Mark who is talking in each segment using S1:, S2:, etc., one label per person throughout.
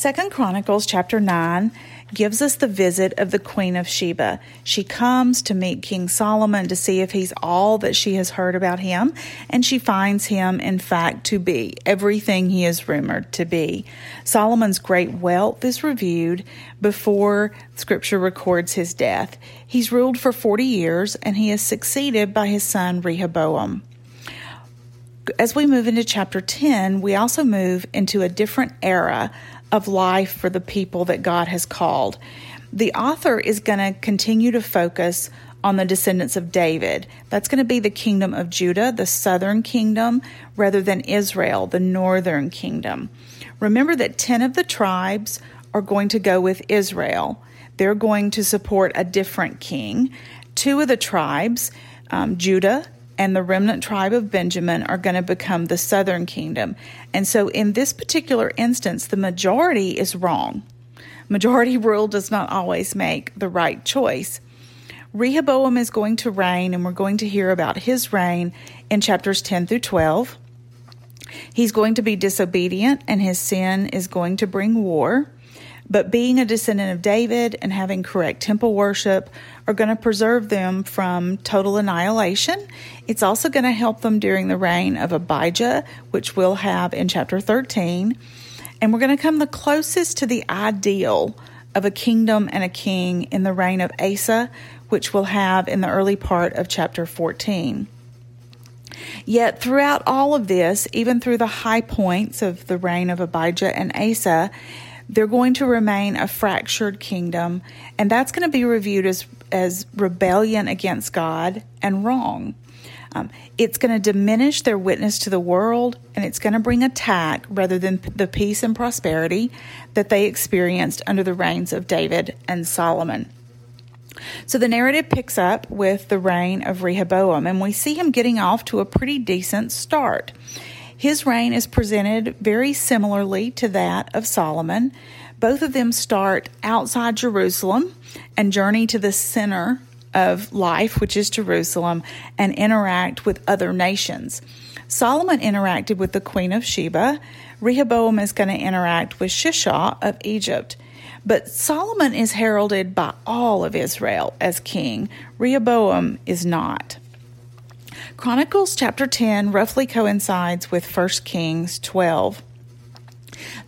S1: Second Chronicles chapter 9 gives us the visit of the Queen of Sheba. She comes to meet King Solomon to see if he's all that she has heard about him, and she finds him, in fact, to be everything he is rumored to be. Solomon's great wealth is reviewed before Scripture records his death. He's ruled for 40 years, and he is succeeded by his son Rehoboam as we move into chapter 10, we also move into a different era of life for the people that God has called. The author is going to continue to focus on the descendants of David. That's going to be the kingdom of Judah, the southern kingdom, rather than Israel, the northern kingdom. Remember that 10 of the tribes are going to go with Israel. They're going to support a different king. Two of the tribes, um, Judah and the remnant tribe of Benjamin are going to become the southern kingdom. And so in this particular instance, the majority is wrong. Majority rule does not always make the right choice. Rehoboam is going to reign, and we're going to hear about his reign in chapters 10 through 12. He's going to be disobedient, and his sin is going to bring war. But being a descendant of David and having correct temple worship are going to preserve them from total annihilation. It's also going to help them during the reign of Abijah, which we'll have in chapter 13. And we're going to come the closest to the ideal of a kingdom and a king in the reign of Asa, which we'll have in the early part of chapter 14. Yet, throughout all of this, even through the high points of the reign of Abijah and Asa, they're going to remain a fractured kingdom, and that's going to be reviewed as, as rebellion against God and wrong. Um, it's going to diminish their witness to the world, and it's going to bring attack rather than the peace and prosperity that they experienced under the reigns of David and Solomon. So the narrative picks up with the reign of Rehoboam, and we see him getting off to a pretty decent start. His reign is presented very similarly to that of Solomon. Both of them start outside Jerusalem and journey to the center of life, which is Jerusalem, and interact with other nations. Solomon interacted with the Queen of Sheba. Rehoboam is going to interact with Shishak of Egypt. But Solomon is heralded by all of Israel as king. Rehoboam is not. Chronicles chapter 10 roughly coincides with 1 Kings 12.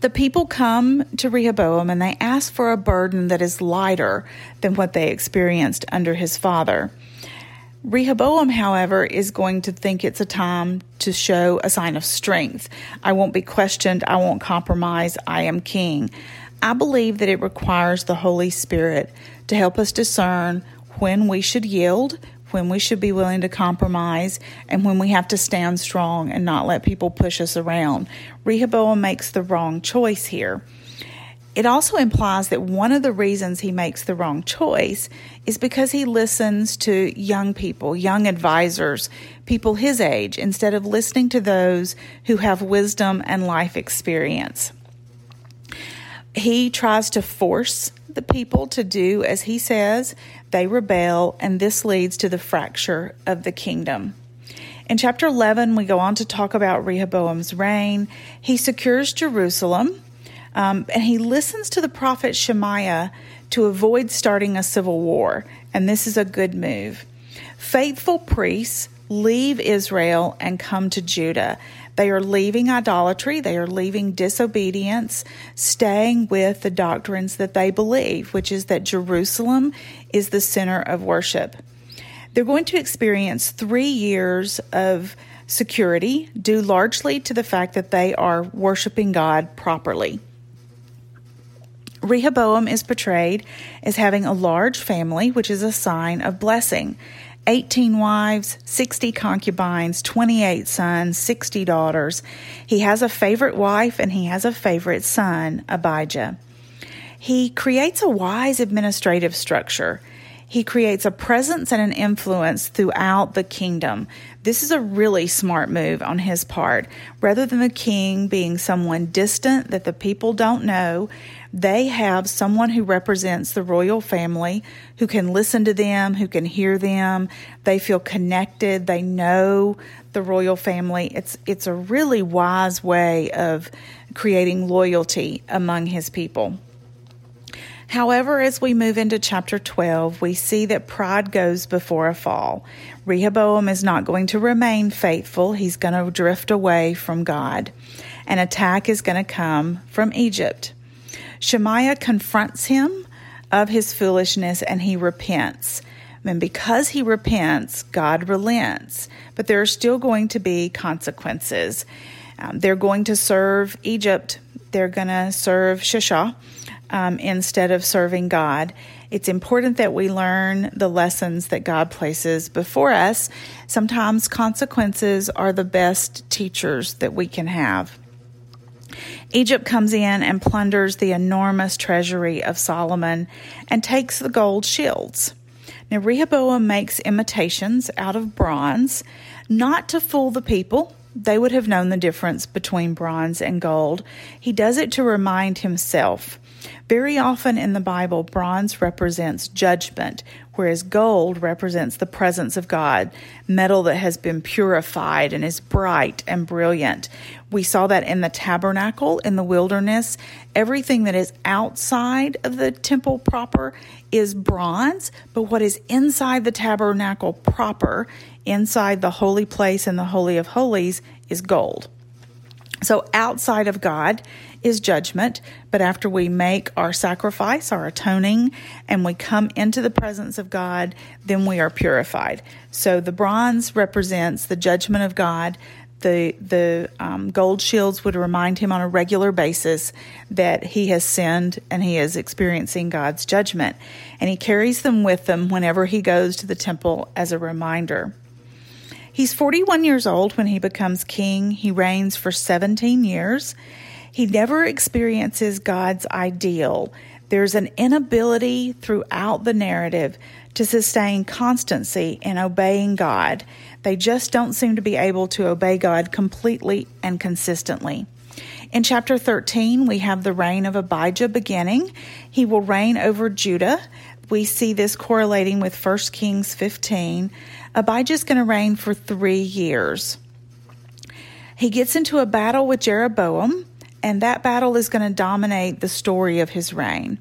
S1: The people come to Rehoboam and they ask for a burden that is lighter than what they experienced under his father. Rehoboam, however, is going to think it's a time to show a sign of strength. I won't be questioned. I won't compromise. I am king. I believe that it requires the Holy Spirit to help us discern when we should yield, when we should be willing to compromise, and when we have to stand strong and not let people push us around. Rehoboam makes the wrong choice here. It also implies that one of the reasons he makes the wrong choice is because he listens to young people, young advisors, people his age, instead of listening to those who have wisdom and life experience. He tries to force the people to do as he says, they rebel, and this leads to the fracture of the kingdom. In chapter 11, we go on to talk about Rehoboam's reign. He secures Jerusalem, um, and he listens to the prophet Shemaiah to avoid starting a civil war, and this is a good move. Faithful priests leave Israel and come to Judah. They are leaving idolatry, they are leaving disobedience, staying with the doctrines that they believe, which is that Jerusalem is the center of worship. They're going to experience three years of security due largely to the fact that they are worshiping God properly. Rehoboam is portrayed as having a large family, which is a sign of blessing. 18 wives, 60 concubines, 28 sons, 60 daughters. He has a favorite wife and he has a favorite son, Abijah. He creates a wise administrative structure. He creates a presence and an influence throughout the kingdom. This is a really smart move on his part. Rather than the king being someone distant that the people don't know, they have someone who represents the royal family who can listen to them, who can hear them. They feel connected. They know the royal family. It's it's a really wise way of creating loyalty among his people. However, as we move into chapter 12, we see that pride goes before a fall. Rehoboam is not going to remain faithful, he's going to drift away from God. An attack is going to come from Egypt. Shemaiah confronts him of his foolishness and he repents. And because he repents, God relents. But there are still going to be consequences. Um, they're going to serve Egypt, they're going to serve Shishak um, instead of serving God. It's important that we learn the lessons that God places before us. Sometimes consequences are the best teachers that we can have. Egypt comes in and plunders the enormous treasury of Solomon and takes the gold shields. Now, Rehoboam makes imitations out of bronze, not to fool the people. They would have known the difference between bronze and gold. He does it to remind himself very often in the Bible, bronze represents judgment, whereas gold represents the presence of God, metal that has been purified and is bright and brilliant. We saw that in the tabernacle in the wilderness. Everything that is outside of the temple proper is bronze, but what is inside the tabernacle proper, inside the holy place and the Holy of Holies, is gold. So outside of God is judgment, but after we make our sacrifice, our atoning, and we come into the presence of God, then we are purified. So the bronze represents the judgment of God. The the um, gold shields would remind him on a regular basis that he has sinned and he is experiencing God's judgment, and he carries them with him whenever he goes to the temple as a reminder. He's 41 years old when he becomes king. He reigns for 17 years. He never experiences God's ideal. There's an inability throughout the narrative to sustain constancy in obeying God. They just don't seem to be able to obey God completely and consistently. In chapter 13, we have the reign of Abijah beginning. He will reign over Judah. We see this correlating with 1 Kings 15. Abijah is going to reign for three years. He gets into a battle with Jeroboam, and that battle is going to dominate the story of his reign.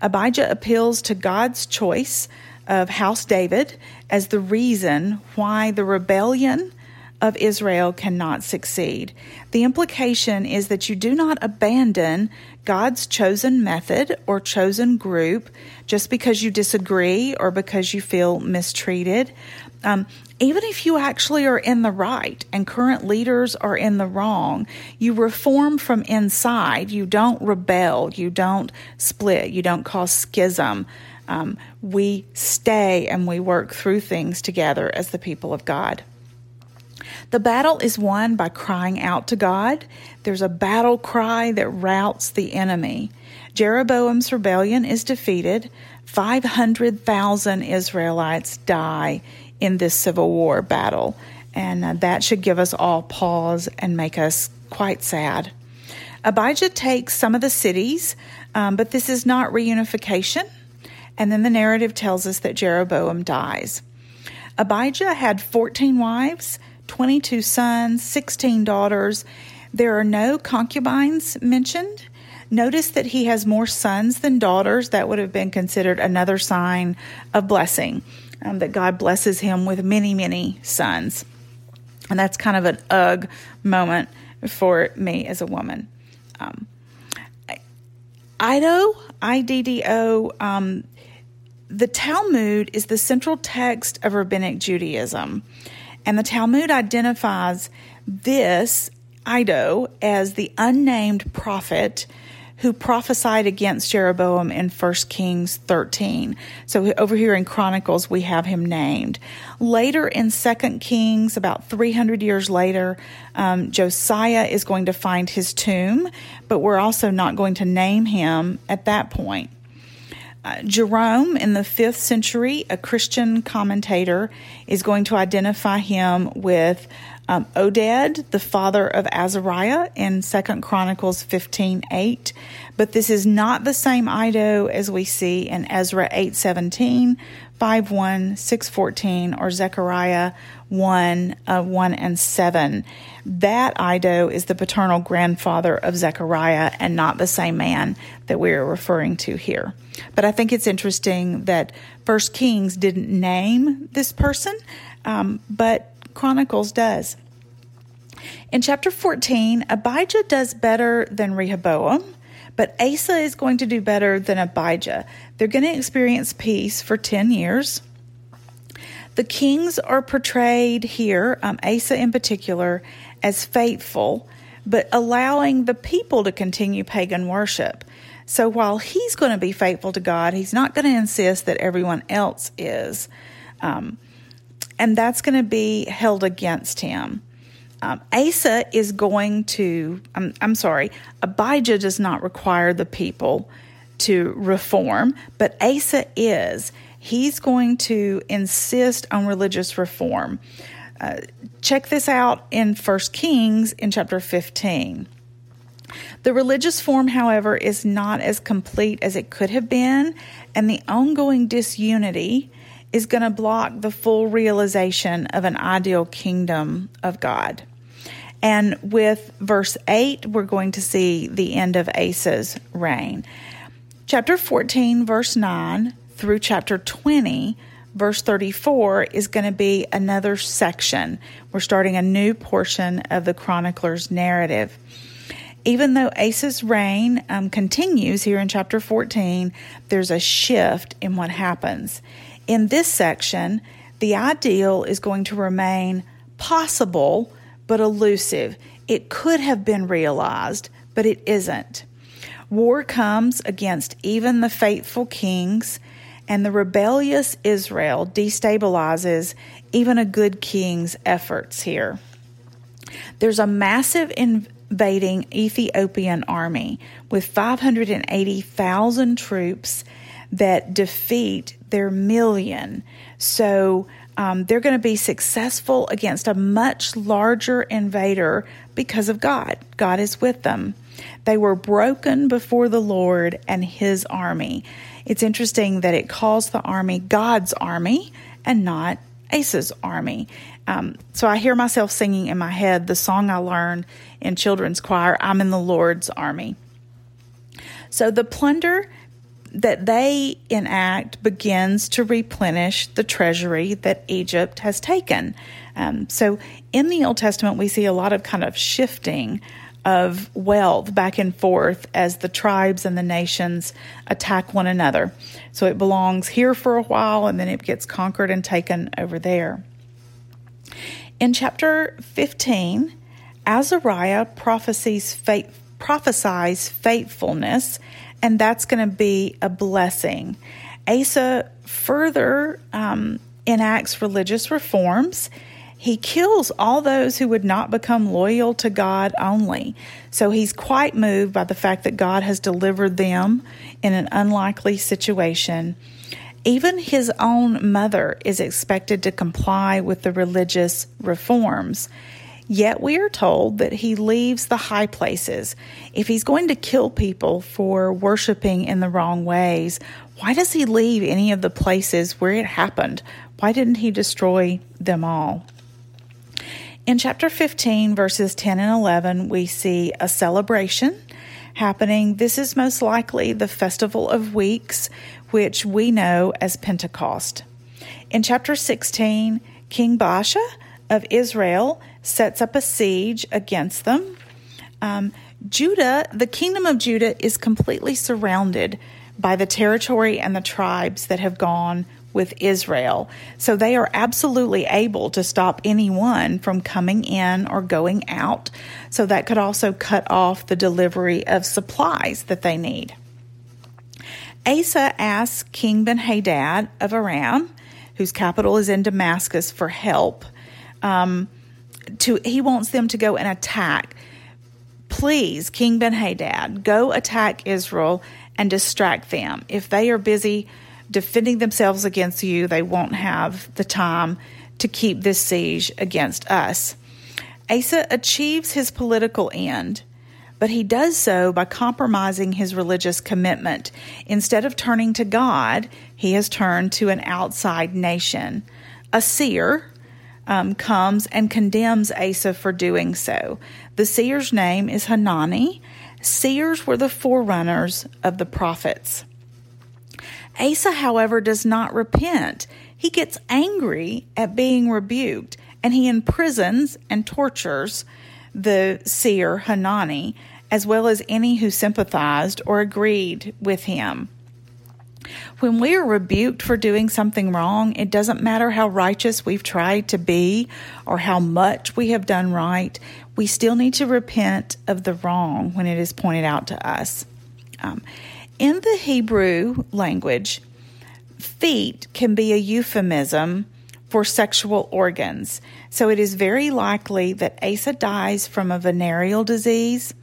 S1: Abijah appeals to God's choice of House David as the reason why the rebellion of Israel cannot succeed. The implication is that you do not abandon God's chosen method or chosen group just because you disagree or because you feel mistreated. Um, even if you actually are in the right and current leaders are in the wrong, you reform from inside. You don't rebel. You don't split. You don't cause schism. Um, we stay and we work through things together as the people of God. The battle is won by crying out to God. There's a battle cry that routs the enemy. Jeroboam's rebellion is defeated. 500,000 Israelites die in this civil war battle. And uh, that should give us all pause and make us quite sad. Abijah takes some of the cities, um, but this is not reunification. And then the narrative tells us that Jeroboam dies. Abijah had 14 wives, 22 sons, 16 daughters. There are no concubines mentioned. Notice that he has more sons than daughters. That would have been considered another sign of blessing um, that God blesses him with many, many sons. And that's kind of an ugh moment for me as a woman. Um, Iddo, I D D O, um, the Talmud is the central text of rabbinic Judaism. And the Talmud identifies this, Iddo, as the unnamed prophet who prophesied against Jeroboam in 1 Kings 13. So over here in Chronicles, we have him named. Later in 2 Kings, about 300 years later, um, Josiah is going to find his tomb, but we're also not going to name him at that point. Uh, Jerome, in the fifth century, a Christian commentator, is going to identify him with um, Oded, the father of Azariah, in Second Chronicles fifteen eight. But this is not the same Iddo as we see in Ezra eight seventeen, five one, six fourteen, or Zechariah 1, uh, 1 and 7. That Iddo is the paternal grandfather of Zechariah and not the same man that we are referring to here. But I think it's interesting that First Kings didn't name this person, um, but Chronicles does. In chapter 14, Abijah does better than Rehoboam, but Asa is going to do better than Abijah. They're going to experience peace for 10 years. The kings are portrayed here, um, Asa in particular, as faithful, but allowing the people to continue pagan worship. So while he's going to be faithful to God, he's not going to insist that everyone else is. Um, and that's going to be held against him. Um, Asa is going to, I'm, I'm sorry, Abijah does not require the people to reform, but Asa is. He's going to insist on religious reform. Uh, check this out in First Kings in chapter 15. The religious form, however, is not as complete as it could have been, and the ongoing disunity is going to block the full realization of an ideal kingdom of God. And with verse 8, we're going to see the end of Asa's reign. Chapter 14, verse 9 through chapter 20, verse 34 is going to be another section. We're starting a new portion of the chronicler's narrative. Even though Asa's reign um, continues here in chapter 14, there's a shift in what happens. In this section, the ideal is going to remain possible but elusive. It could have been realized, but it isn't. War comes against even the faithful kings, and the rebellious Israel destabilizes even a good king's efforts here. There's a massive invading Ethiopian army with 580,000 troops that defeat their million. So um, they're going to be successful against a much larger invader because of God. God is with them. They were broken before the Lord and his army. It's interesting that it calls the army God's army and not Asa's army. Um, so I hear myself singing in my head the song I learned in children's choir I'm in the Lord's army. So the plunder that they enact begins to replenish the treasury that Egypt has taken. Um, so in the Old Testament, we see a lot of kind of shifting of wealth back and forth as the tribes and the nations attack one another. So it belongs here for a while and then it gets conquered and taken over there. In chapter 15, Azariah prophesies, faith, prophesies faithfulness and that's going to be a blessing. Asa further um, enacts religious reforms. He kills all those who would not become loyal to God only. So he's quite moved by the fact that God has delivered them in an unlikely situation. Even his own mother is expected to comply with the religious reforms. Yet we are told that he leaves the high places. If he's going to kill people for worshiping in the wrong ways, why does he leave any of the places where it happened? Why didn't he destroy them all? In chapter 15, verses 10 and 11, we see a celebration happening. This is most likely the Festival of Weeks, which we know as Pentecost. In chapter 16, King Baasha of Israel sets up a siege against them. Um, Judah, the kingdom of Judah, is completely surrounded by the territory and the tribes that have gone with Israel. So they are absolutely able to stop anyone from coming in or going out. So that could also cut off the delivery of supplies that they need. Asa asks King Ben Hadad of Aram, whose capital is in Damascus, for help. Um, to he wants them to go and attack. Please, King Ben Hadad, go attack Israel and distract them. If they are busy defending themselves against you, they won't have the time to keep this siege against us. Asa achieves his political end, but he does so by compromising his religious commitment. Instead of turning to God, he has turned to an outside nation. A seer um, comes and condemns Asa for doing so. The seer's name is Hanani. Seers were the forerunners of the prophets. Asa, however, does not repent. He gets angry at being rebuked and he imprisons and tortures the seer Hanani, as well as any who sympathized or agreed with him. When we are rebuked for doing something wrong, it doesn't matter how righteous we've tried to be or how much we have done right, we still need to repent of the wrong when it is pointed out to us. Um, in the Hebrew language, feet can be a euphemism for sexual organs. So it is very likely that Asa dies from a venereal disease.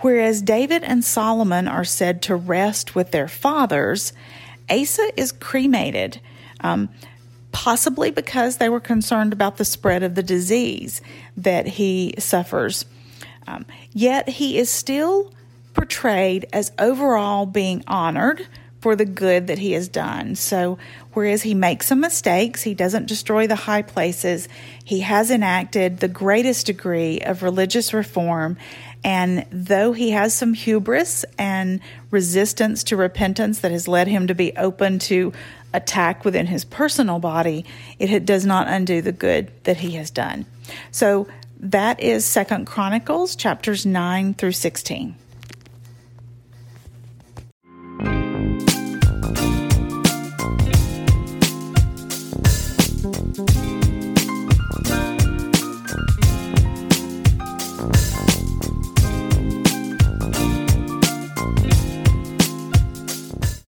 S1: Whereas David and Solomon are said to rest with their fathers, Asa is cremated, um, possibly because they were concerned about the spread of the disease that he suffers. Um, yet he is still portrayed as overall being honored for the good that he has done. So, whereas he makes some mistakes, he doesn't destroy the high places, he has enacted the greatest degree of religious reform. And though he has some hubris and resistance to repentance that has led him to be open to attack within his personal body, it does not undo the good that he has done. So, that is Second Chronicles chapters 9 through 16.